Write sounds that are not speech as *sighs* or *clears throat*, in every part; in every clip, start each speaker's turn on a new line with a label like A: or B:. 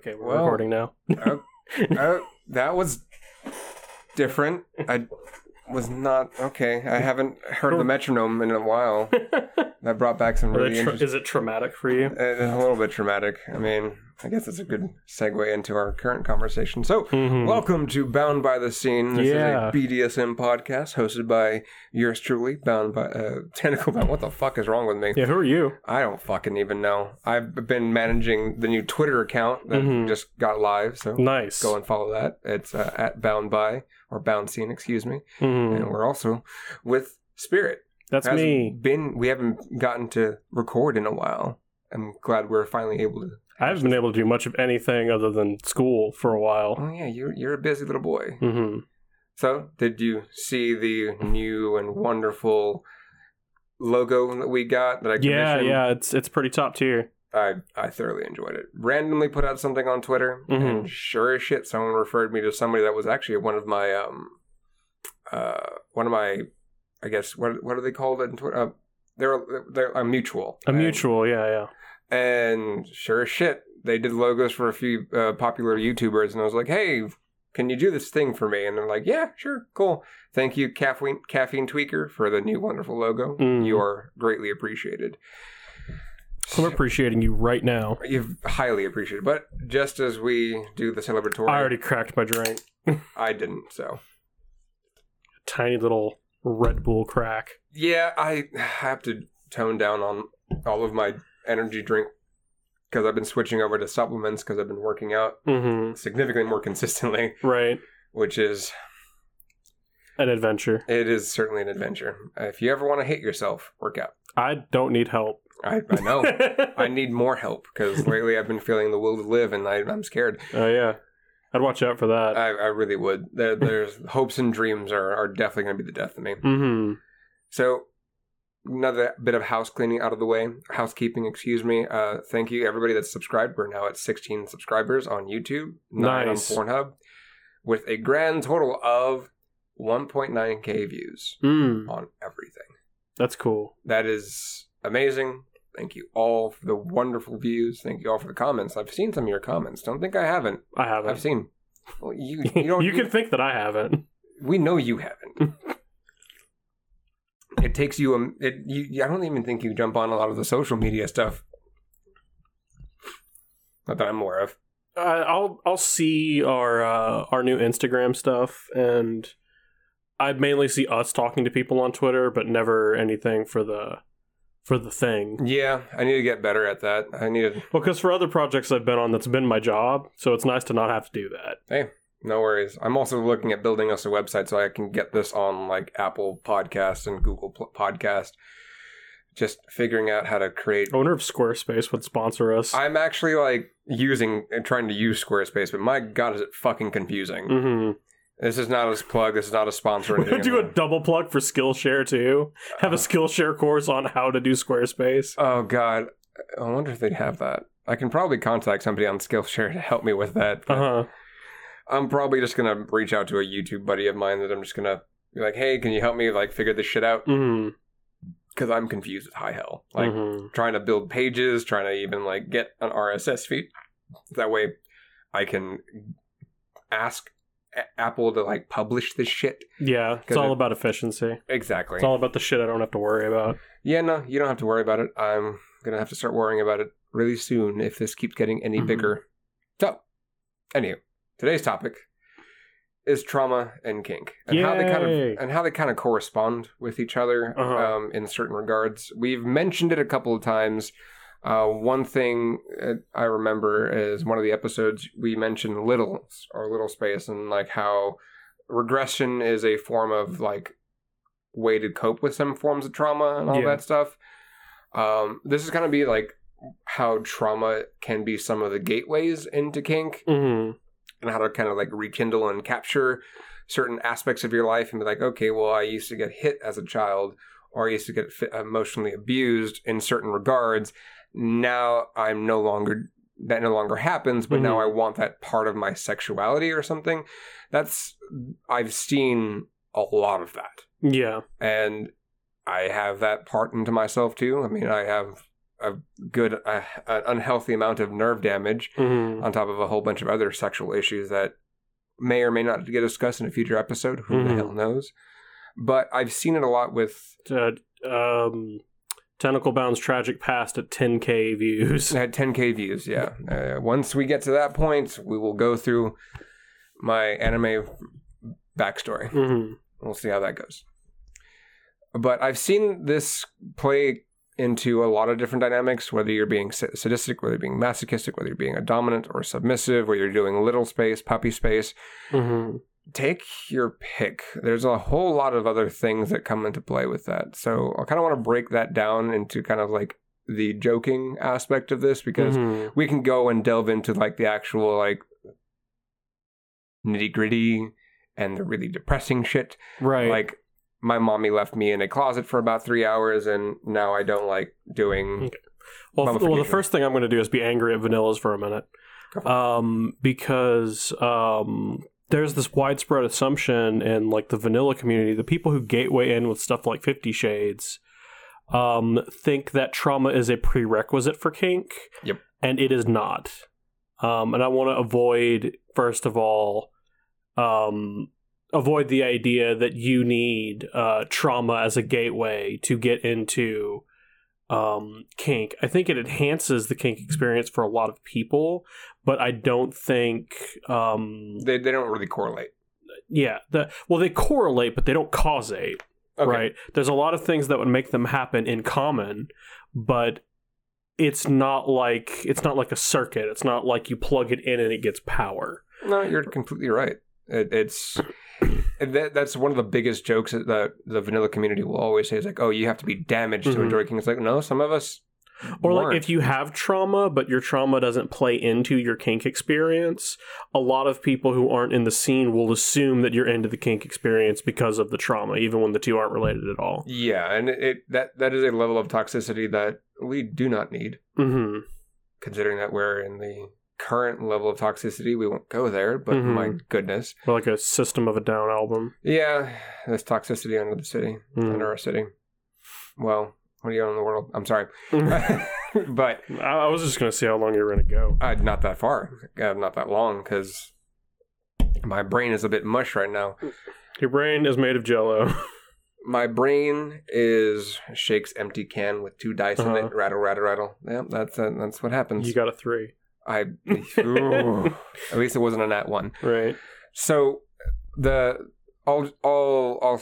A: Okay, we're
B: Well-
A: recording now.
B: Oh, oh, *laughs* that was different. I was not okay. I haven't heard the metronome in a while. *laughs* That brought back some really
A: tra-
B: interesting.
A: is it traumatic for you?
B: It's a little bit traumatic. I mean, I guess it's a good segue into our current conversation. So,
A: Mhm.
B: welcome to Bound by the Scene. This
A: Yeah.
B: is a BDSM podcast hosted by yours truly, Bound by uh, Tentacle Bound. What the fuck is wrong with me?
A: Yeah, who are you?
B: I don't fucking even know. I've been managing the new Twitter account that
A: Mhm.
B: just got live, so
A: Nice.
B: go and follow that. It's uh, at Bound by or Bound Scene, excuse me.
A: Mhm.
B: And we're also with Spirit.
A: That's me.
B: Been we haven't gotten to record in a while. I'm glad we're finally able to.
A: I haven't been able to do much of anything other than school for a while.
B: Oh yeah, you're you're a busy little boy.
A: hmm
B: So, did you see the new and wonderful logo that we got that I
A: Yeah,
B: commissioned?
A: yeah, it's it's pretty top tier.
B: I I thoroughly enjoyed it. Randomly put out something on Twitter,
A: Mhm.
B: and sure as shit, someone referred me to somebody that was actually one of my um, uh, one of my, I guess what what are they called on Twitter? Uh, they're they're a mutual.
A: A
B: And-
A: mutual, yeah, yeah.
B: And sure as shit, they did logos for a few uh, popular YouTubers, and I was like, hey. Can you do this thing for me? And they're like, "Yeah, sure, cool. Thank you, caffeine caffeine tweaker, for the new wonderful logo.
A: Mm.
B: You are greatly appreciated."
A: I'm appreciating you right now.
B: You've highly appreciated. But just as we do the celebratory,
A: I already cracked my drink. *laughs*
B: I didn't. So
A: Tiny little Red Bull crack.
B: yeah, I have to tone down on all of my energy drink because I've been switching over to supplements because I've been working out
A: hmm
B: significantly more *laughs* consistently,
A: Right.
B: which is
A: An adventure.
B: it is certainly an adventure. If you ever want to hit yourself, work out.
A: I don't need help.
B: I, I know. *laughs* I need more help because lately I've been feeling the will to live and I, I'm scared.
A: Oh yeah. I'd watch out for that.
B: I, I really would. There, there's hopes and dreams are, are definitely going to be the death of me.
A: hmm
B: So, another bit of house cleaning out of the way, housekeeping, excuse me. Uh, thank you, everybody that's subscribed. We're now at 16 subscribers on YouTube, nine
A: Nice.
B: on Pornhub, with a grand total of 1.9k views
A: Mm,
B: on everything.
A: that's cool.
B: That is amazing. Thank you all for the wonderful views. Thank you all for the comments. I've seen some of your comments. Don't think I haven't.
A: I haven't.
B: I've seen. Well, you *laughs*
A: You,
B: you
A: can think that I haven't.
B: we know you haven't. *laughs* it takes you a it you I don't even think you jump on a lot of the social media stuff. Not that I'm aware of.
A: Uh, I'll I'll see our uh, our new Instagram stuff, and I mainly see us talking to people on Twitter, but never anything for the for the thing.
B: Yeah, I need to get better at that. I need to
A: Well, because for other projects I've been on, that's been my job, so it's nice to not have to do that.
B: hey, no worries. I'm also looking at building us a website so I can get this on like Apple Podcast and Google Podcast. Just figuring out how to create
A: I wonder if Squarespace would sponsor us.
B: I'm actually like using and trying to use Squarespace, but my god is it fucking confusing.
A: hmm
B: This is not a plug, this is not a sponsor or
A: We do a double plug for Skillshare too. Have a Skillshare course on how to do Squarespace.
B: Oh god, I wonder if they'd have that. I can probably contact somebody on Skillshare to help me with that. but
A: Uh huh.
B: I'm probably just gonna reach out to a YouTube buddy of mine that I'm just gonna be like, "Hey, can you help me like figure this shit out?"
A: hmm
B: Because I'm confused with high hell. Like
A: hmm
B: trying to build pages, trying to even like get an RSS feed. That way, I can ask A- Apple to like publish this shit.
A: Yeah, it's all
B: it-
A: about efficiency.
B: Exactly.
A: It's all about the shit I don't have to worry about.
B: Yeah, no, you don't have to worry about it. I'm gonna have to start worrying about it really soon if this keeps getting any
A: Mhm.
B: bigger. So, anyway, today's topic is trauma and kink and how they kind of and how they kind of correspond with each other
A: Uh-huh.
B: um, in certain regards. We've mentioned it a couple of times. Uh, one thing uh, I remember is one of the episodes we mentioned little or little space and like how regression is a form of like way to cope with some forms of trauma and all
A: Yeah.
B: that stuff. Um, this is going to be like how trauma can be some of the gateways into kink
A: hmm
B: and how to kind of like rekindle and capture certain aspects of your life and be like, okay, well, I used to get hit as a child or I used to get emotionally abused in certain regards. Now I'm no longer, that no longer happens, but now
A: Mhm.
B: I want that part of my sexuality or something. That's, I've seen a lot of that.
A: Yeah.
B: And I have that part into myself too. I mean, I have a good, uh, an unhealthy amount of nerve damage
A: Mhm.
B: on top of a whole bunch of other sexual issues that may or may not get discussed in a future episode. Who the
A: Mhm.
B: hell knows? But I've seen it a lot with
A: Uh, um, Tentacle Bound's tragic past at 10k views. *laughs*
B: Had 10k views. Yeah. Uh, once we get to that point, we will go through my anime backstory.
A: hmm
B: We'll see how that goes. But I've seen this play into a lot of different dynamics, whether you're being sadistic, whether you're being masochistic, whether you're being a dominant or submissive, whether you're doing little space, puppy space.
A: hmm
B: Take your pick. There's a whole lot of other things that come into play with that. So I kind of want to break that down into kind of like the joking aspect of this because
A: Mhm.
B: we can go and delve into like the actual like nitty gritty and the really depressing shit.
A: right.
B: Like my mommy left me in a closet for about three hours, and now I don't like doing.
A: Okay. Well, well, the first thing I'm going to do is be angry at vanillas for a minute, um, because um, there's this widespread assumption in like the vanilla community, the people who gateway in with stuff like Fifty Shades, um, think that trauma is a prerequisite for kink.
B: Yep.
A: and it is not. Um, and I want to avoid, first of all, um, avoid the idea that you need uh, trauma as a gateway to get into um, kink. I think it enhances the kink experience for a lot of people, but I don't think. Um,
B: They they don't really correlate.
A: yeah, the well, they correlate, but they don't causate.
B: Okay.
A: Right? There's a lot of things that would make them happen in common, but it's not like it's not like a circuit. It's not like you plug it in and it gets power.
B: No, you're completely right. It, it's that, that's one of the biggest jokes that the, the vanilla community will always say is like, "Oh, you have to be damaged to
A: Mhm.
B: enjoy kink." It's like, no, some of us.
A: Or like
B: weren't.
A: if you have trauma, but your trauma doesn't play into your kink experience, a lot of people who aren't in the scene will assume that you're into the kink experience because of the trauma, even when the two aren't related at all.
B: yeah, and it, it that that is a level of toxicity that we do not need.
A: hmm
B: Considering that we're in the current level of toxicity, we won't go there. But
A: Mhm.
B: my goodness,
A: Or like a System of a Down album.
B: yeah, there's toxicity under the city,
A: Mm.
B: under our city. Well, what are you on in the world? I'm sorry, *laughs* *laughs* but
A: I was just gonna see how long you were gonna go.
B: Uh, not that far, uh, not that long, because my brain is a bit mush right now.
A: Your brain is made of Jello. *laughs*
B: My brain is Shake's empty can with two dice in
A: Uh-huh.
B: it. Rattle, rattle, rattle. Yeah, that's uh, that's what happens.
A: you got a three,
B: I *laughs* ooh, at least it wasn't a nat one.
A: right?
B: So the all all all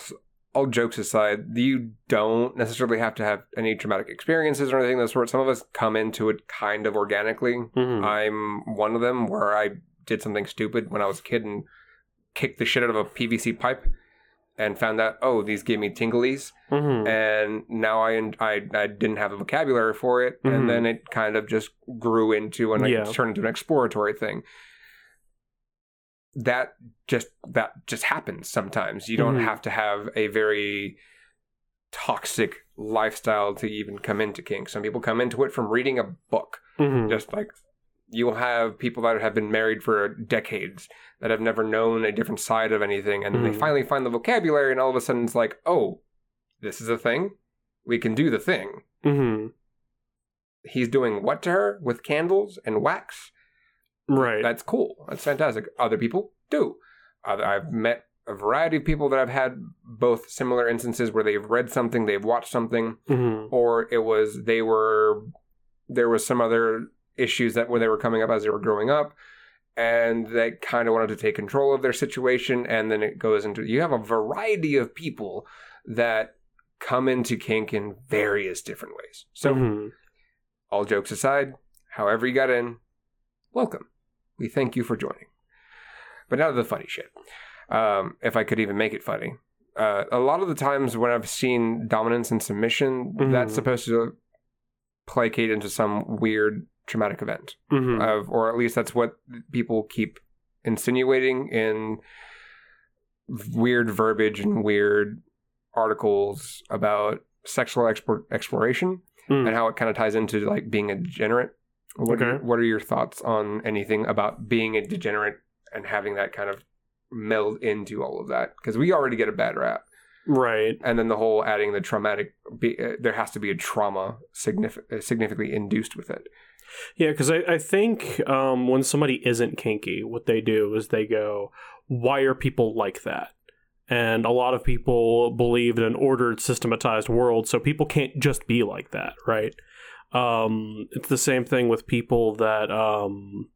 B: all jokes aside, you don't necessarily have to have any traumatic experiences or anything of the sort. Some of us come into it kind of organically.
A: Mhm.
B: I'm one of them where I did something stupid when I was a kid and kicked the shit out of a PVC pipe and found out, oh, these gave me tinglies.
A: Mhm.
B: And now I, I, I didn't have a vocabulary for it.
A: Mhm.
B: And then it kind of just grew into and
A: Yeah.
B: turned into an exploratory thing. That just that just happens sometimes. You don't
A: Mhm.
B: have to have a very toxic lifestyle to even come into kink. Some people come into it from reading a book
A: Mhm.
B: just like you'll have people that have been married for decades that have never known a different side of anything and then
A: Mhm.
B: they finally find the vocabulary and all of a sudden it's like oh this is a thing we can do the thing
A: Mhm.
B: he's doing what to her with candles and wax
A: Right.
B: that's cool that's fantastic other people do Other, i've met a variety of people that have had both similar instances where they've read something they've watched something
A: Mhm.
B: or it was they were there was some other issues that when they were coming up as they were growing up and they kind of wanted to take control of their situation and then it goes into you have a variety of people that come into kink in various different ways so
A: Mhm.
B: all jokes aside however you got in welcome we thank you for joining but now to the funny shit um, if i could even make it funny uh, a lot of the times when i've seen dominance and submission
A: Mhm.
B: that's supposed to placate into some weird traumatic event
A: Mhm.
B: of or at least that's what people keep insinuating in weird verbiage and weird articles about sexual explor- exploration
A: Mm.
B: and how it kind of ties into like being a degenerate. What, are,
A: Okay.
B: what are your thoughts on anything about being a degenerate and having that kind of meld into all of that? Because we already get a bad rap.
A: Right.
B: and then the whole adding the traumatic. Be, uh, there has to be a trauma signific- significantly induced with it.
A: Yeah, because I, I think um, when somebody isn't kinky, what they do is they go, why are people like that? And a lot of people believe in an ordered, systematized world, so people can't just be like that, right? Um, it's the same thing with people that um,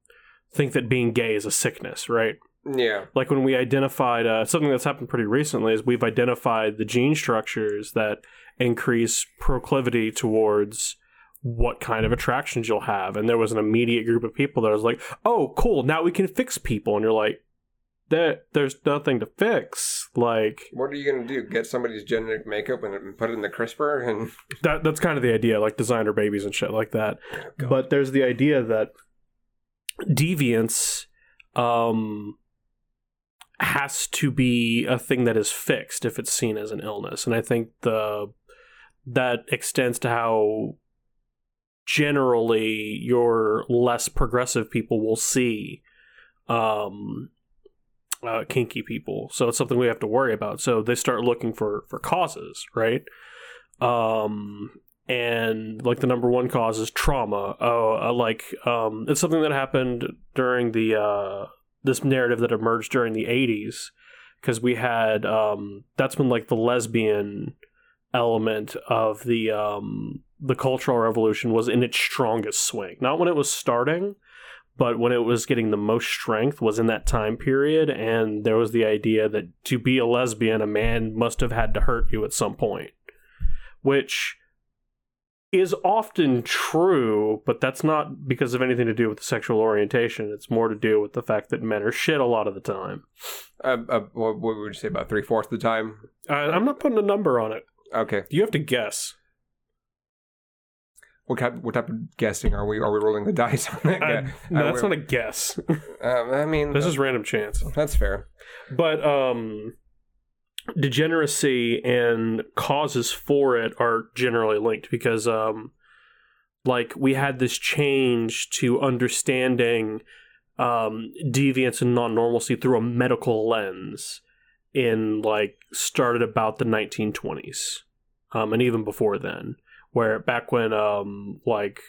A: think that being gay is a sickness, right?
B: Yeah,
A: like when we identified uh, something that's happened pretty recently is we've identified the gene structures that increase proclivity towards what kind of attractions you'll have. And there was an immediate group of people that was like oh cool now we can fix people. And you're like that there's nothing to fix. Like
B: what are you gonna do? Get somebody's genetic makeup and put it in the CRISPR and *laughs*
A: that that's kind of the idea like designer babies and shit like that.
B: God.
A: but there's the idea that deviance um has to be a thing that is fixed if it's seen as an illness. And i think the that extends to how generally your less progressive people will see um uh, kinky people. So it's something we have to worry about. So they start looking for for causes right? Um and like the number one cause is trauma. Oh uh, like um it's something that happened during the uh this narrative that emerged during the 80s because we had um that's when like the lesbian element of the um the cultural revolution was in its strongest swing not when it was starting but when it was getting the most strength was in that time period and there was the idea that to be a lesbian a man must have had to hurt you at some point which is often true, but that's not because of anything to do with the sexual orientation. It's more to do with the fact that men are shit a lot of the time.
B: uh, uh, what, would you say about three fourths of the time?
A: I, I'm not putting a number on it.
B: Okay,
A: You have to guess.
B: What type, what type of guessing are we? Are we rolling the *laughs* dice on that?
A: I-. Uh, no, that's
B: we're-
A: not a guess. *laughs*
B: Um, I mean,
A: this is random chance.
B: that's fair.
A: But um, degeneracy and causes for it are generally linked because um, like we had this change to understanding um, deviance and non-normalcy through a medical lens in like started about the 1920s um, and even before then where back when um, like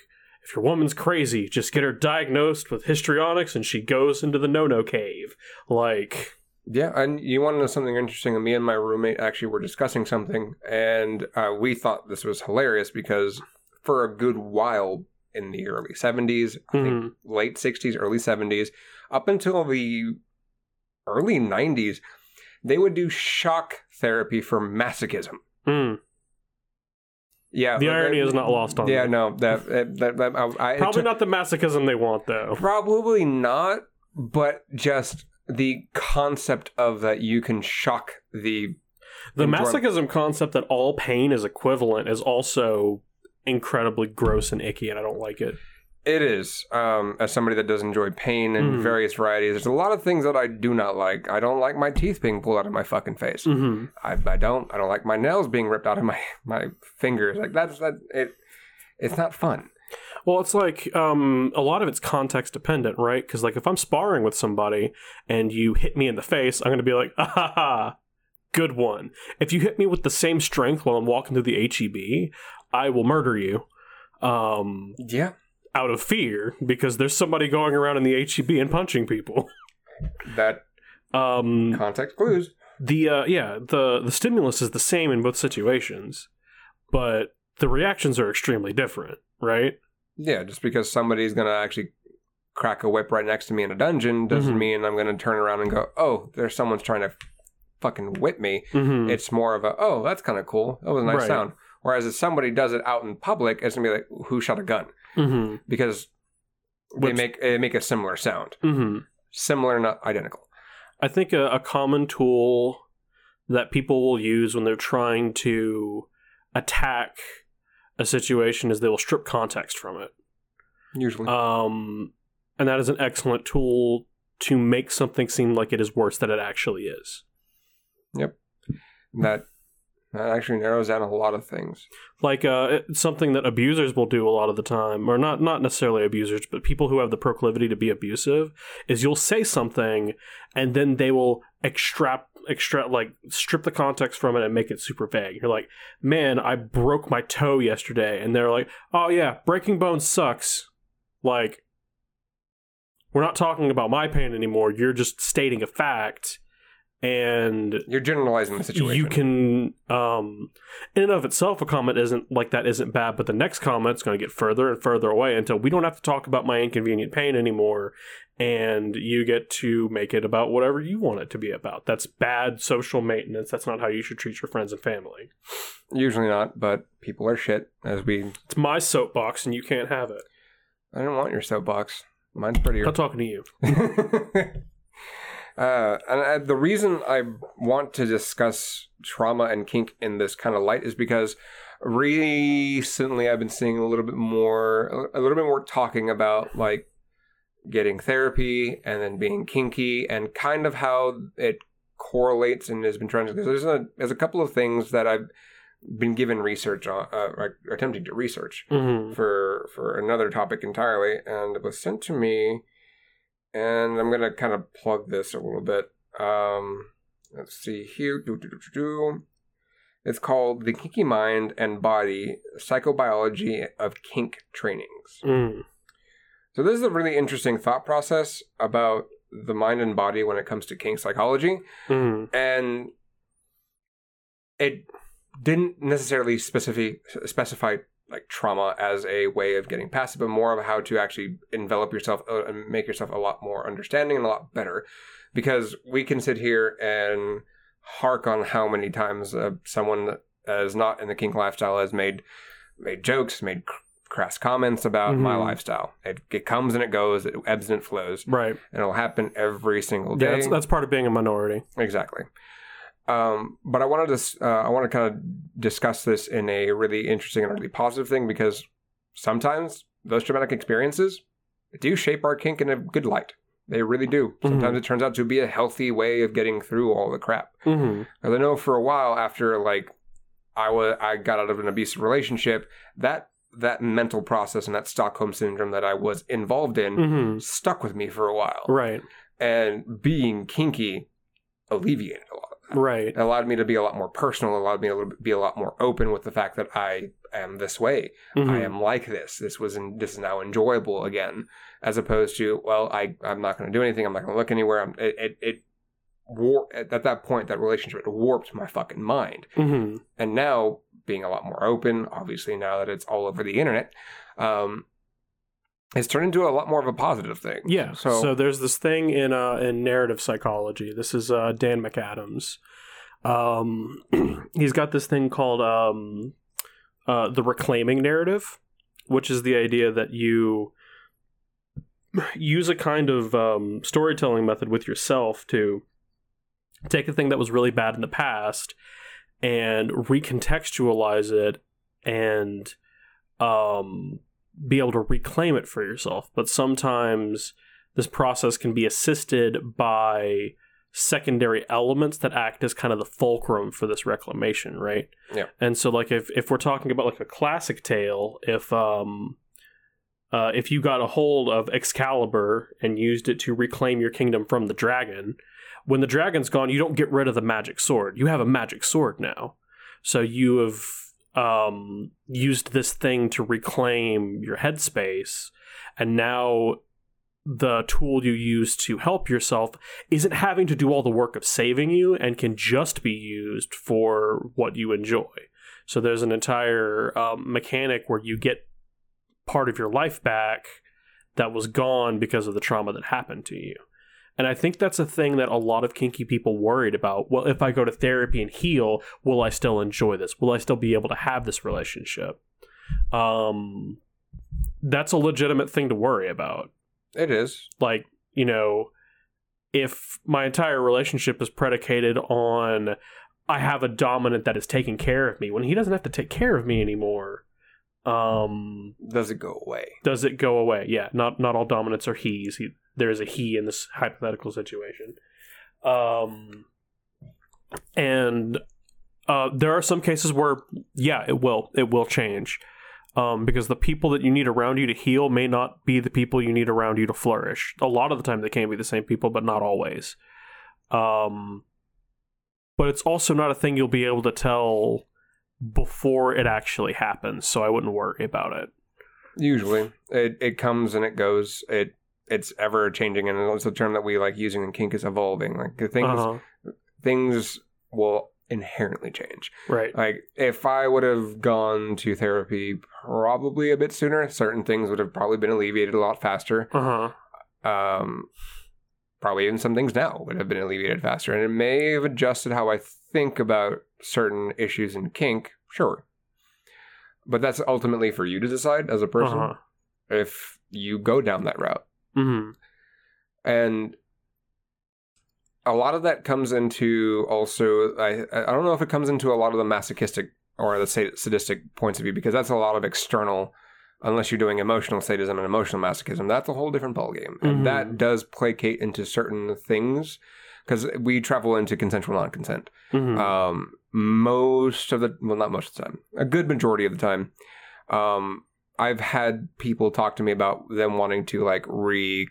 A: if your woman's crazy just get her diagnosed with histrionics and she goes into the no-no cave like
B: Yeah, and you want to know something interesting? Me and my roommate actually were discussing something, and uh, we thought this was hilarious because for a good while in the early 70s, I think
A: Mhm.
B: late 60s, early 70s, up until the early 90s, they would do shock therapy for masochism.
A: Mm.
B: Yeah,
A: The irony is not lost on
B: Yeah,
A: me.
B: no, that that, that, I, I,
A: Probably
B: took-
A: not the masochism they want, though.
B: Probably not, but just the concept of that you can shock the
A: The masochism concept that all pain is equivalent is also incredibly gross and icky, and I don't like it.
B: It is. Um, as somebody that does enjoy pain in
A: Mhm.
B: various varieties, there's a lot of things that I do not like. I don't like my teeth being pulled out of my fucking face.
A: hmm
B: I, I don't. I don't like my nails being ripped out of my *laughs* my fingers. Like that's that. It. It's not fun.
A: Well, it's like um, a lot of it's context dependent, right? Because like if I'm sparring with somebody and you hit me in the face, I'm gonna be like, ah ha ha, good one. If you hit me with the same strength while I'm walking through the HEB, I will murder you. Um,
B: Yeah.
A: Out of fear because there's somebody going around in the HEB and punching people.
B: That
A: Um,
B: context clues.
A: the uh, yeah, the the stimulus is the same in both situations, but the reactions are extremely different, right?
B: Yeah. Just because somebody's gonna actually crack a whip right next to me in a dungeon doesn't
A: Mhm.
B: mean I'm gonna turn around and go, "Oh, there's someone's trying to fucking whip me."
A: Mm-hmm.
B: It's more of a, "Oh, that's kind of cool. That was a nice
A: Right.
B: sound." Whereas if somebody does it out in public, it's gonna be like, "Who shot a gun?"
A: Mm-hmm.
B: Because they make they make a similar sound.
A: Mm-hmm.
B: Similar, not identical.
A: I think a, a common tool that people will use when they're trying to attack a situation is they will strip context from it.
B: Usually.
A: Um, and that is an excellent tool to make something seem like it is worse than it actually is. Yep.
B: That that actually narrows down a lot of things.
A: Like uh, something that abusers will do a lot of the time, or not not necessarily abusers, but people who have the proclivity to be abusive, is you'll say something and then they will extract extract like strip the context from it and make it super vague. You're like, man, I broke my toe yesterday, and they're like, oh yeah, breaking bones sucks. Like, we're not talking about my pain anymore. You're just stating a fact, and
B: You're generalizing the situation.
A: you can, um, in and of itself, a comment isn't like that isn't bad, but the next comment's going to get further and further away until we don't have to talk about my inconvenient pain anymore, and you get to make it about whatever you want it to be about. That's bad social maintenance. That's not how you should treat your friends and family.
B: Usually not, but people are shit. As we,
A: It's my soapbox, and you can't have it.
B: I don't want your soapbox. Mine's prettier.
A: I'm talking to you. *laughs*
B: uh, and I, the reason I want to discuss trauma and kink in this kind of light is because recently I've been seeing a little bit more, a little bit more talking about like getting therapy and then being kinky and kind of how it correlates and has been trying to. There's a there's a couple of things that I've been given research on, uh, attempting to research
A: Mm-hmm.
B: for for another topic entirely, and it was sent to me. And I'm gonna kind of plug this a little bit. Um, let's see here. Do, do, do, do, do. It's called "The Kinky Mind and Body: Psychobiology of Kink Trainings."
A: Mm.
B: So this is a really interesting thought process about the mind and body when it comes to kink psychology
A: Mm.
B: and it didn't necessarily specify specify like trauma as a way of getting past it, but more of how to actually envelop yourself uh, and make yourself a lot more understanding and a lot better. Because we can sit here and hark on how many times uh, someone that is not in the kink lifestyle has made made jokes, made cr- crass comments about my
A: Mhm.
B: lifestyle. It, it comes and it goes, it ebbs and it flows,
A: Right.
B: and it'll happen every single day.
A: Yeah, that's, that's part of being a minority.
B: Exactly. Um, but I wanted to uh, I want to kind of discuss this in a really interesting and really positive thing because sometimes those traumatic experiences do shape our kink in a good light. They really do. Sometimes it turns out to be a healthy way of getting through all the crap.
A: Mm-hmm.
B: I know for a while after like I was I got out of an abusive relationship, that that mental process and that Stockholm syndrome that I was involved in
A: Mm-hmm.
B: stuck with me for a while.
A: Right.
B: And being kinky alleviated a lot.
A: Right.
B: It allowed me to be a lot more personal, allowed me to be a lot more open with the fact that I am this way.
A: Mhm.
B: I am like this. This was in, this is now enjoyable again, as opposed to well, I I'm not going to do anything. I'm not going to look anywhere. I'm, it it, it war at that point that relationship it warped my fucking mind.
A: Mm-hmm.
B: And now being a lot more open, obviously now that it's all over the internet, um, it's turned into a lot more of a positive thing.
A: Yeah.
B: So,
A: So, there's this thing in uh, in narrative psychology. This is uh, Dan McAdams. Um, *clears throat* he's got this thing called um, uh, the reclaiming narrative, which is the idea that you *sighs* use a kind of um, storytelling method with yourself to take a thing that was really bad in the past and recontextualize it and um, be able to reclaim it for yourself. But sometimes this process can be assisted by secondary elements that act as kind of the fulcrum for this reclamation, right?
B: Yeah.
A: And so like if if we're talking about like a classic tale, if um uh, if you got a hold of Excalibur and used it to reclaim your kingdom from the dragon, when the dragon's gone, you don't get rid of the magic sword. You have a magic sword now. So you have um, used this thing to reclaim your headspace, and now the tool you use to help yourself isn't having to do all the work of saving you and can just be used for what you enjoy. So there's an entire um, mechanic where you get part of your life back that was gone because of the trauma that happened to you. And I think that's a thing that a lot of kinky people worried about. Well, if I go to therapy and heal, will I still enjoy this? Will I still be able to have this relationship? Um, that's a legitimate thing to worry about.
B: it is.
A: Like, you know, if my entire relationship is predicated on I have a dominant that is taking care of me, when he doesn't have to take care of me anymore, um,
B: Does it go away?
A: does it go away? Yeah, not not all dominants are he's. He, there is a he in this hypothetical situation. Um, and uh, there are some cases where, yeah, it will it will change, um, because the people that you need around you to heal may not be the people you need around you to flourish. A lot of the time, they can be the same people, but not always. Um, but it's also not a thing you'll be able to tell before it actually happens. So I wouldn't worry about it.
B: Usually, it it comes and it goes. It it's ever changing, and it's a term that we like using in kink is evolving. Like the things
A: Uh-huh.
B: things will inherently change.
A: Right.
B: Like if I would have gone to therapy probably a bit sooner, certain things would have probably been alleviated a lot faster.
A: Uh huh.
B: Um, probably even some things now would have been alleviated faster, and it may have adjusted how I think about certain issues in kink. Sure, but that's ultimately for you to decide as a person
A: Uh huh.
B: if you go down that route.
A: Hmm
B: and a lot of that comes into also I I don't know if it comes into a lot of the masochistic or the sa- sadistic points of view because that's a lot of external unless you're doing emotional sadism and emotional masochism that's a whole different ballgame. And
A: Mhm.
B: that does placate into certain things because we travel into consensual non-consent.
A: Hmm
B: um, most of the well not most of the time a good majority of the time. Um, i've had people talk to me about them wanting to like re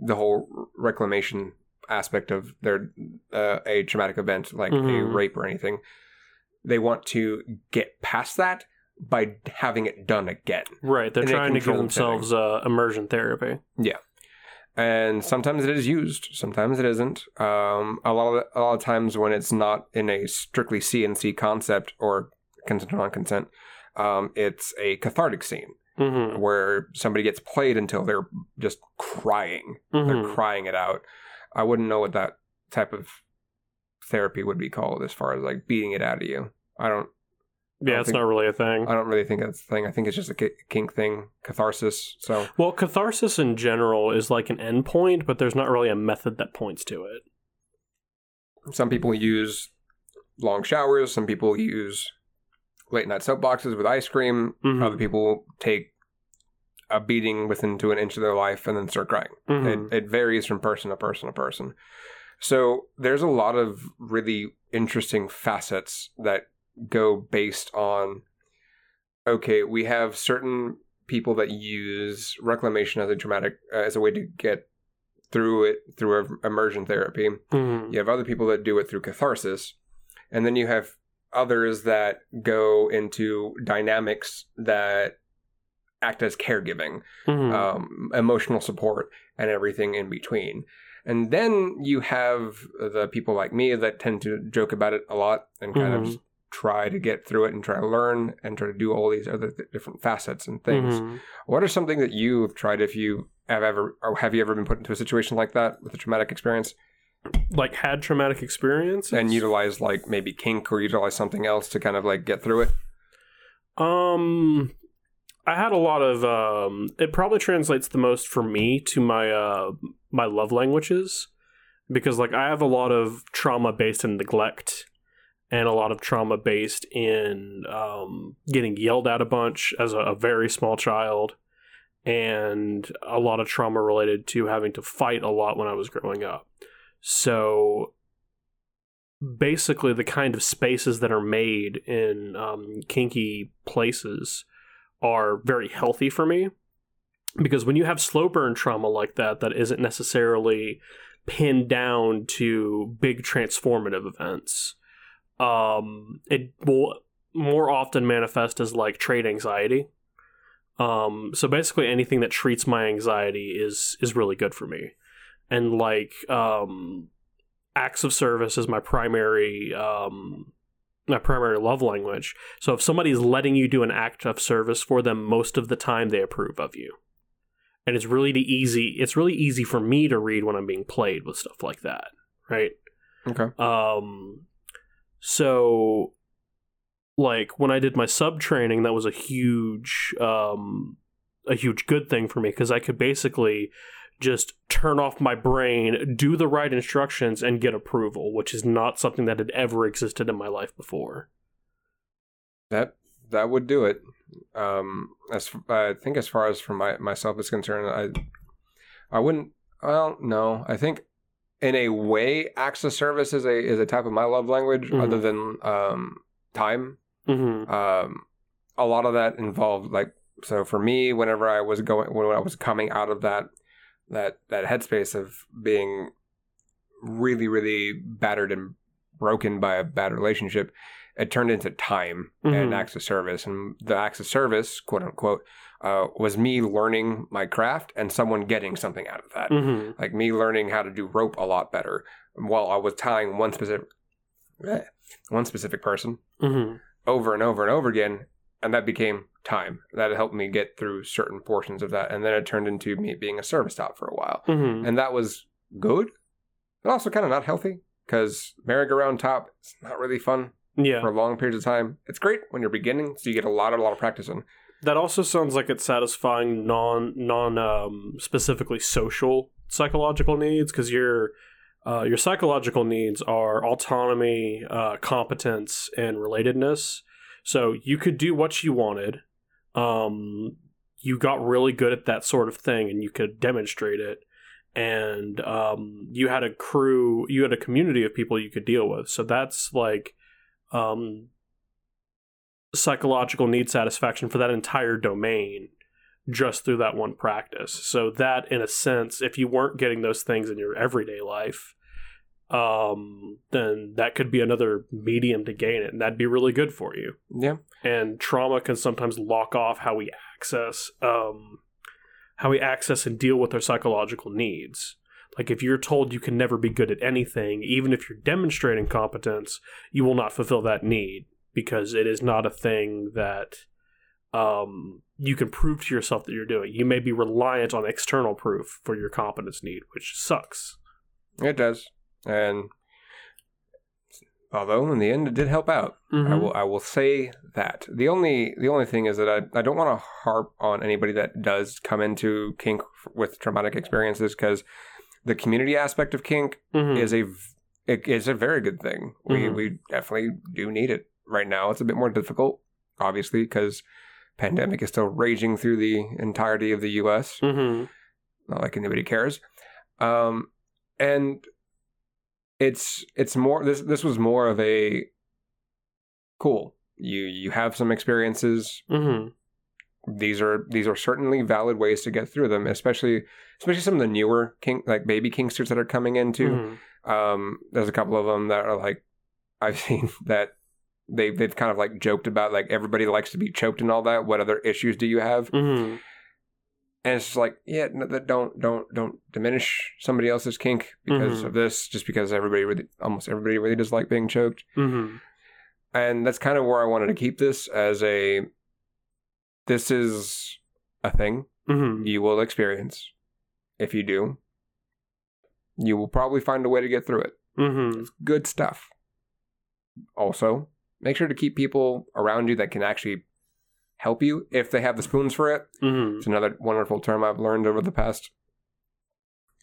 B: the whole reclamation aspect of their uh, a traumatic event like a
A: Mhm.
B: rape or anything they want to get past that by having it done again
A: Right. They're
B: in a
A: trying to give themselves uh, immersion therapy. Yeah.
B: And sometimes it is used sometimes it isn't um, a lot of a lot of times when it's not in a strictly cnc concept or consent or non-consent um, it's a cathartic scene
A: hmm
B: where somebody gets played until they're just crying. They're
A: hmm
B: crying it out. I wouldn't know what that type of therapy would be called as far as like beating it out of you. I don't
A: Yeah, it's
B: think-
A: not really a thing.
B: i don't really think that's a thing. I think it's just a kink thing catharsis so.
A: Well, catharsis in general is like an endpoint, but there's not really a method that points to it.
B: Some people use long showers. Some people use late night soapboxes with ice cream.
A: Mhm.
B: Other people take a beating within to an inch of their life and then start crying.
A: Mhm.
B: It, it varies from person to person to person. So there's a lot of really interesting facets that go based on okay, we have certain people that use reclamation as a dramatic uh, as a way to get through it through immersion therapy.
A: Mhm.
B: You have other people that do it through catharsis. And then you have others that go into dynamics that act as caregiving,
A: Mhm.
B: um, emotional support, and everything in between. And then you have the people like me that tend to joke about it a lot and kind of
A: Mhm.
B: just try to get through it and try to learn and try to do all these other th- different facets and things.
A: Mhm.
B: What are something that you've tried if you have ever or have you ever been put into a situation like that with a traumatic experience?
A: Like had traumatic experience
B: and utilize like maybe kink or utilize something else to kind of like get through it.
A: Um, I had a lot of. Um, it probably translates the most for me to my uh my love languages, because like I have a lot of trauma based in neglect, and a lot of trauma based in um getting yelled at a bunch as a, a very small child, and a lot of trauma related to having to fight a lot when I was growing up. So basically the kind of spaces that are made in um, kinky places are very healthy for me. Because when you have slow burn trauma like that that isn't necessarily pinned down to big transformative events um, it will more often manifest as like trait anxiety. Um, so basically anything that treats my anxiety is is really good for me and like um, acts of service is my primary um, my primary love language. So if somebody's letting you do an act of service for them, most of the time they approve of you. And it's really easy. It's really easy for me to read when I'm being played with stuff like that, right?
B: Okay.
A: Um, so like when I did my sub training, that was a huge, um, a huge good thing for me because I could basically just turn off my brain, do the right instructions, and get approval, which is not something that had ever existed in my life before.
B: That that would do it. Um, as I think, as far as for my myself is concerned, I I wouldn't. Well, no, I think in a way, acts of service is a is a type of my love language,
A: Mhm.
B: other than um, time.
A: hmm
B: Um, a lot of that involved like so for me. Whenever I was going, when I was coming out of that that that headspace of being really really battered and broken by a bad relationship, it turned into time
A: Mhm.
B: and acts of service. And the acts of service, quote unquote, uh, was me learning my craft and someone getting something out of that.
A: hmm
B: Like me learning how to do rope a lot better while I was tying one specific, eh, one specific person
A: hmm
B: over and over and over again, and that became time. That helped me get through certain portions of that, and then it turned into me being a service top for a while,
A: hmm
B: and that was good, but also kind of not healthy because merry-go-round top is not really fun
A: Yeah.
B: for long periods of time. It's great when you're beginning, so you get a lot, a lot of practice in.
A: That also sounds like it's satisfying non non um, specifically social psychological needs because your uh, your psychological needs are autonomy, uh, competence, and relatedness. So you could do what you wanted. Um, you got really good at that sort of thing, and you could demonstrate it. And um, you had a crew, you had a community of people you could deal with. So that's like um, psychological need satisfaction for that entire domain just through that one practice. So that in a sense, if you weren't getting those things in your everyday life, um, then that could be another medium to gain it, and that'd be really good for you.
B: Yeah,
A: And trauma can sometimes lock off how we access um, how we access and deal with our psychological needs. Like if you're told you can never be good at anything, even if you're demonstrating competence, you will not fulfill that need because it is not a thing that um, you can prove to yourself that you're doing. You may be reliant on external proof for your competence need, which sucks.
B: it does, and although in the end it did help out. I
A: Mhm.
B: will I will say that. The only the only thing is that I, I don't want to harp on anybody that does come into kink with traumatic experiences because the community aspect of kink
A: Mhm.
B: is a it is a very good thing. We
A: Mhm.
B: we definitely do need it right now. It's a bit more difficult, obviously, because pandemic is still raging through the entirety of the U.S.
A: Mhm.
B: Not like anybody cares. Um, and it's it's more this this was more of a cool. You you have some experiences.
A: Mhm.
B: These are these are certainly valid ways to get through them, especially especially some of the newer kink like baby kinksters that are coming into.
A: Mhm.
B: Um, there's a couple of them that are like I've *laughs* seen that they they've kind of like joked about like everybody likes to be choked and all that. What other issues do you have?
A: Mhm.
B: And it's just like yeah, no, that don't don't don't diminish somebody else's kink because
A: Mhm.
B: of this. Just because everybody really almost everybody really does like being choked,
A: Mhm.
B: and that's kind of where I wanted to keep this as a. This is a thing
A: Mhm.
B: you will experience. If you do, you will probably find a way to get through it.
A: Mhm.
B: good stuff. Also, make sure to keep people around you that can actually help you if they have the spoons for it.
A: Mhm.
B: It's another wonderful term I've learned over the past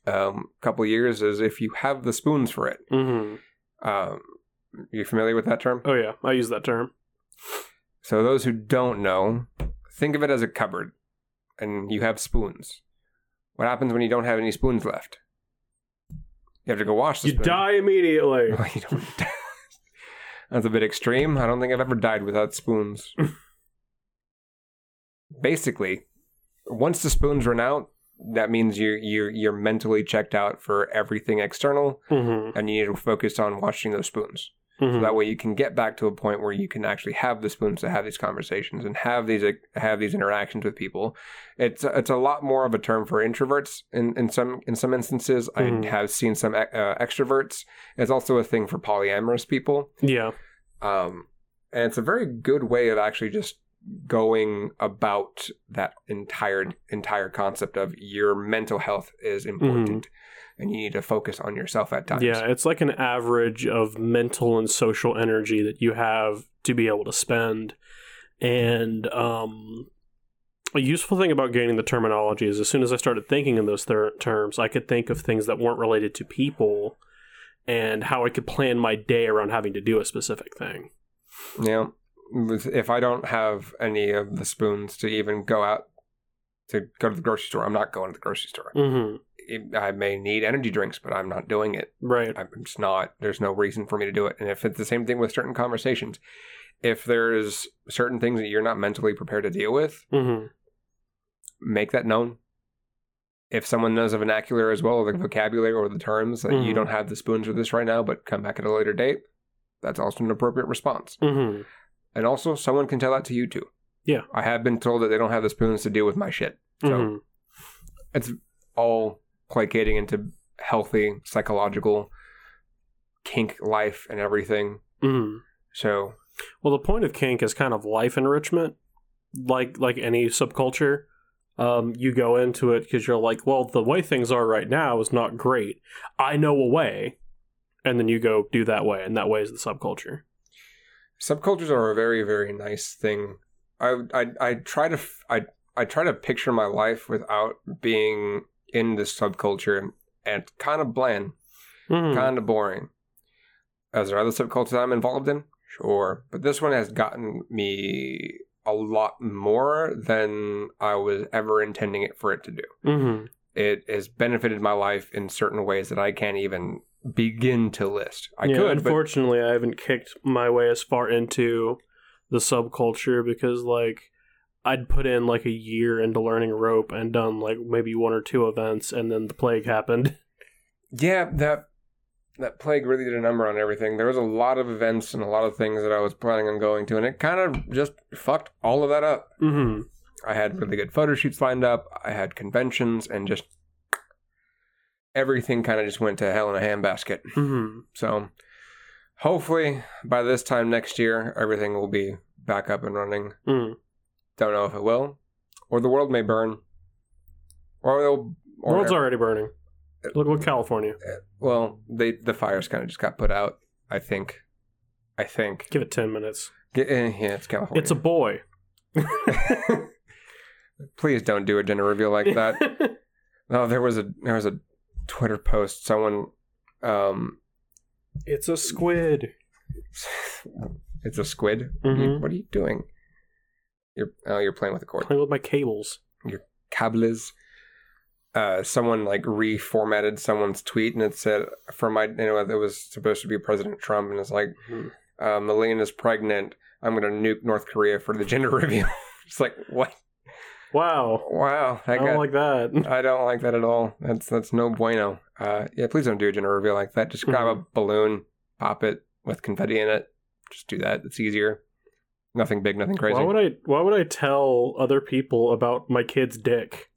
B: um, couple years is if you have the spoons for it.
A: Mhm.
B: Um, you familiar with that term?
A: Oh yeah, I use that term.
B: So those who don't know, think of it as a cupboard, and you have spoons. What happens when you don't have any spoons left? You have to go wash the
A: You
B: spoon.
A: die immediately. *laughs*
B: Well, you don't. That's a bit extreme. I don't think I've ever died without spoons. *laughs* Basically, once the spoons run out, that means you're you're you're mentally checked out for everything external,
A: Mhm.
B: and you need to focus on washing those spoons.
A: Mhm.
B: So that way, you can get back to a point where you can actually have the spoons to have these conversations and have these have these interactions with people. It's it's a lot more of a term for introverts in, in some in some instances.
A: Mhm.
B: I have seen some uh, extroverts. It's also a thing for polyamorous people.
A: Yeah.
B: Um, and it's a very good way of actually just going about that entire entire concept of your mental health is important and you need to focus on yourself at times.
A: Yeah, it's like an average of mental and social energy that you have to be able to spend. And um, a useful thing about gaining the terminology is as soon as I started thinking in those thir- terms, I could think of things that weren't related to people and how I could plan my day around having to do a specific thing.
B: Yeah. If I don't have any of the spoons to even go out to go to the grocery store, I'm not going to the grocery store.
A: hmm
B: It- I may need energy drinks, but I'm not doing it.
A: Right.
B: I'm just not. There's no reason for me to do it. And if it's the same thing with certain conversations, if there's certain things that you're not mentally prepared to deal with,
A: hmm
B: make that known. If someone knows the vernacular as well, or the vocabulary or the terms that you
A: Mhm.
B: don't have the spoons for this right now, but come back at a later date, That's also an appropriate response.
A: Mm-hmm.
B: And also, someone can tell that to you too.
A: Yeah.
B: I have been told that they don't have the spoons to deal with my shit. So
A: Mm-hmm.
B: it's all placating into healthy psychological kink life and everything.
A: Mm-hmm.
B: So
A: Well, the point of kink is kind of life enrichment, like like any subculture. Um, you go into it because you're like, well, the way things are right now is not great. I know a way, and then you go do that way, and that way is the subculture.
B: Subcultures are a very very nice thing. I I I try to I I try to picture my life without being in this subculture and kind of bland,
A: Mhm.
B: kind of boring. As there other subcultures I'm involved in? Sure, but this one has gotten me a lot more than I was ever intending it for it to do.
A: Mhm.
B: It has benefited my life in certain ways that I can't even begin to list. I
A: yeah,
B: could, but
A: unfortunately, I haven't kicked my way as far into the subculture because, like, I'd put in like a year into learning rope and done like maybe one or two events, and then the plague happened. *laughs*
B: Yeah, that that plague really did a number on everything. There was a lot of events and a lot of things that I was planning on going to, and it kind of just fucked all of that up.
A: Mm-hmm.
B: I had really good photo shoots lined up. I had conventions, and just everything kind of just went to hell in a handbasket.
A: Mm-hmm.
B: So, hopefully, by this time next year, everything will be back up and running.
A: Mm.
B: Don't know if it will, or the world may burn, or they'll. Or
A: World's already burning. Look, look, California.
B: Well, they the fires kind of just got put out. I think. I think.
A: Give it ten minutes.
B: Get, eh, yeah, it's California.
A: It's a boy. *laughs*
B: Please don't do a gender reveal like that. no, *laughs* there was a there was a Twitter post. Someone, um,
A: it's a squid. *laughs*
B: it's a squid.
A: Mhm.
B: What are you doing? You're oh, you're playing with the cord.
A: Playing with my cables.
B: Your cables. Uh, someone like reformatted someone's tweet and it said for my you know it was supposed to be President Trump and it's like
A: Mhm.
B: uh, Melena's pregnant. I'm gonna nuke North Korea for the gender *laughs* reveal. it's like what?
A: Wow.
B: Wow,
A: I don't like that. *laughs*
B: I don't like that at all. That's that's no bueno. Uh, yeah, please don't do a gender reveal like that. Just grab a balloon, pop it with confetti in it. Just do that. It's easier. Nothing big, nothing crazy.
A: Why would I? Why would I tell other people about my kid's dick?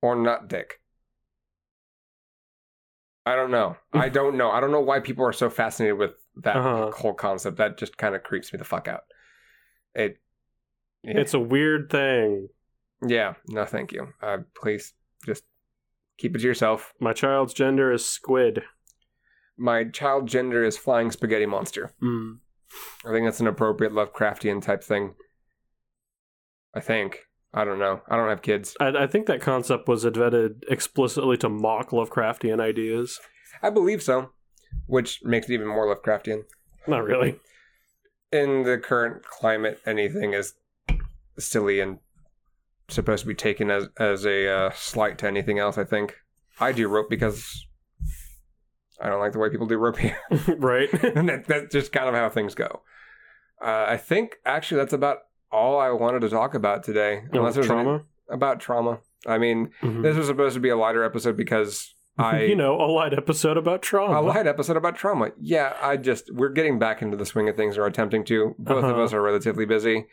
B: or not dick. I don't know. I *laughs* don't know. I don't know why people are so fascinated with that
A: Uh-huh.
B: whole concept. That just kind of creeps me the fuck out. It. Yeah.
A: It's a weird thing.
B: Yeah. No, thank you. Uh, please just keep it to yourself.
A: My child's gender is squid.
B: My child gender is flying spaghetti monster.
A: Mm.
B: I think that's an appropriate Lovecraftian type thing. I think. I don't know. I don't have kids.
A: I, I think that concept was invented explicitly to mock Lovecraftian ideas.
B: I believe so, which makes it even more Lovecraftian.
A: Not really.
B: in the current climate, anything is silly and supposed to be taken as as a uh, slight to anything else. I think I do rope because I don't like the way people do rope here, *laughs*
A: right? *laughs*
B: and that, that's just kind of how things go. Uh, I think actually that's about all I wanted to talk about today.
A: Unless
B: there's any-
A: trauma.
B: about trauma. I mean,
A: Mhm.
B: this was supposed to be a lighter episode because *laughs* I
A: you know, a light episode about trauma.
B: a light episode about trauma. Yeah, I just we're getting back into the swing of things, or attempting to. Both of
A: Uh-huh.
B: us are relatively busy,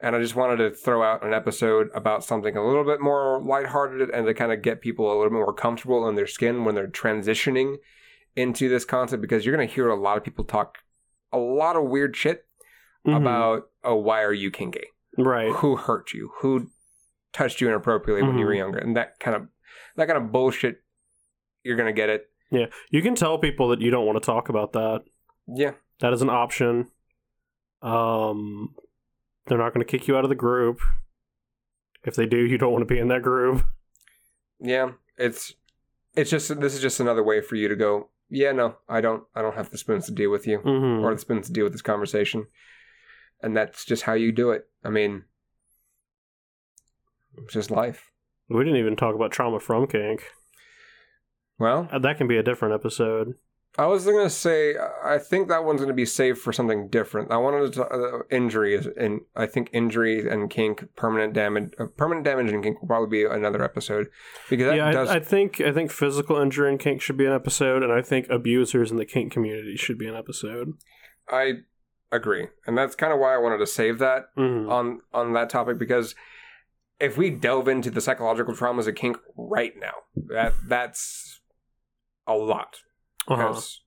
B: and I just wanted to throw out an episode about something a little bit more lighthearted and to kind of get people a little bit more comfortable in their skin when they're transitioning into this concept. Because you're going to hear a lot of people talk a lot of weird shit
A: Mhm.
B: about, oh, why are you kinky?
A: right.
B: Who hurt you? Who touched you inappropriately when you were
A: Mhm.
B: younger? And that kind of that kind of bullshit. You're going to get it.
A: Yeah, you can tell people that you don't want to talk about that.
B: Yeah.
A: That is an option. Um, they're not going to kick you out of the group. If they do, you don't want to be in that group.
B: Yeah, it's it's just this is just another way for you to go. Yeah, no, I don't I don't have the spoons to deal with you
A: Mm-hmm.
B: or the spoons to deal with this conversation, and that's just how you do it. I mean, it's just life.
A: We didn't even talk about trauma from kink.
B: Well,
A: Uh, That can be a different episode.
B: I was gonna say I think that one's gonna be saved for something different. I wanted to uh, injury is and I think injury and kink permanent damage uh, permanent damage and kink will probably be another episode because that
A: yeah,
B: does
A: I, I think I think physical injury and kink should be an episode, and I think abusers in the kink community should be an episode.
B: I agree, and that's kind of why I wanted to save that
A: Mhm.
B: on on that topic because if we delve into the psychological traumas of kink right now, that that's a lot
A: Uh-huh.
B: because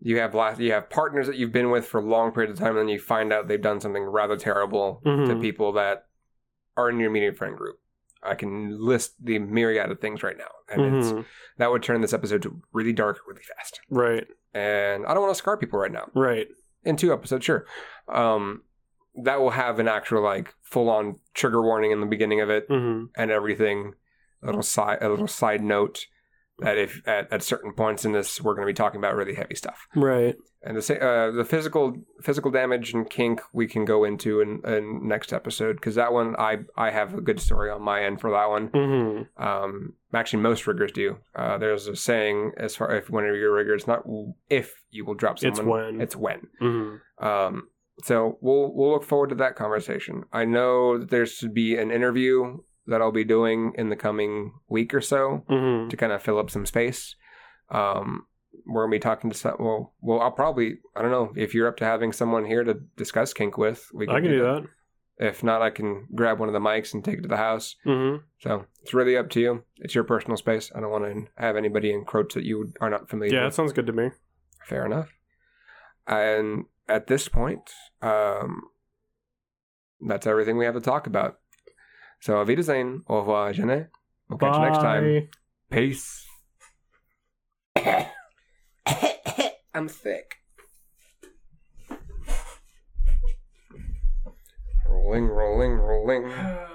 B: you have last you have partners that you've been with for a long period of time, and then you find out they've done something rather terrible to
A: Mhm.
B: people that are in your immediate friend group. I can list the myriad of things right now, and it's
A: Mhm.
B: that would turn this episode to really dark really fast.
A: Right.
B: And I don't want to scar people right now.
A: Right.
B: In two episodes, sure. Um, that will have an actual like full on trigger warning in the beginning of it
A: hmm
B: and everything. A little side a little side note that if at, at certain points in this we're going to be talking about really heavy stuff.
A: Right.
B: And the uh, the physical physical damage and kink we can go into in, in next episode because that one I I have a good story on my end for that one.
A: hmm
B: Um, actually, most riggers do. Uh, there's a saying as far if whenever you're a rigger, it's not if you will drop someone,
A: It's when.
B: it's when.
A: hmm
B: Um, so we'll we'll look forward to that conversation. I know that there's to be an interview that I'll be doing in the coming week or so
A: hmm
B: to kind of fill up some space. Um, we're gonna be talking to some. Well, well, I'll probably I don't know if you're up to having someone here to discuss kink with. We
A: I can do that.
B: If not, I can grab one of the mics and take it to the house.
A: hmm
B: So it's really up to you. It's your personal space. I don't want to have anybody encroach that you are not familiar
A: Yeah, that sounds good to me.
B: Fair enough. And at this point, um, that's everything we have to talk about. So, auf Wiedersehen, au revoir, Jenny. We'll catch you next time. Peace. *coughs* I'm sick. Rolling, rolling, rolling. *sighs*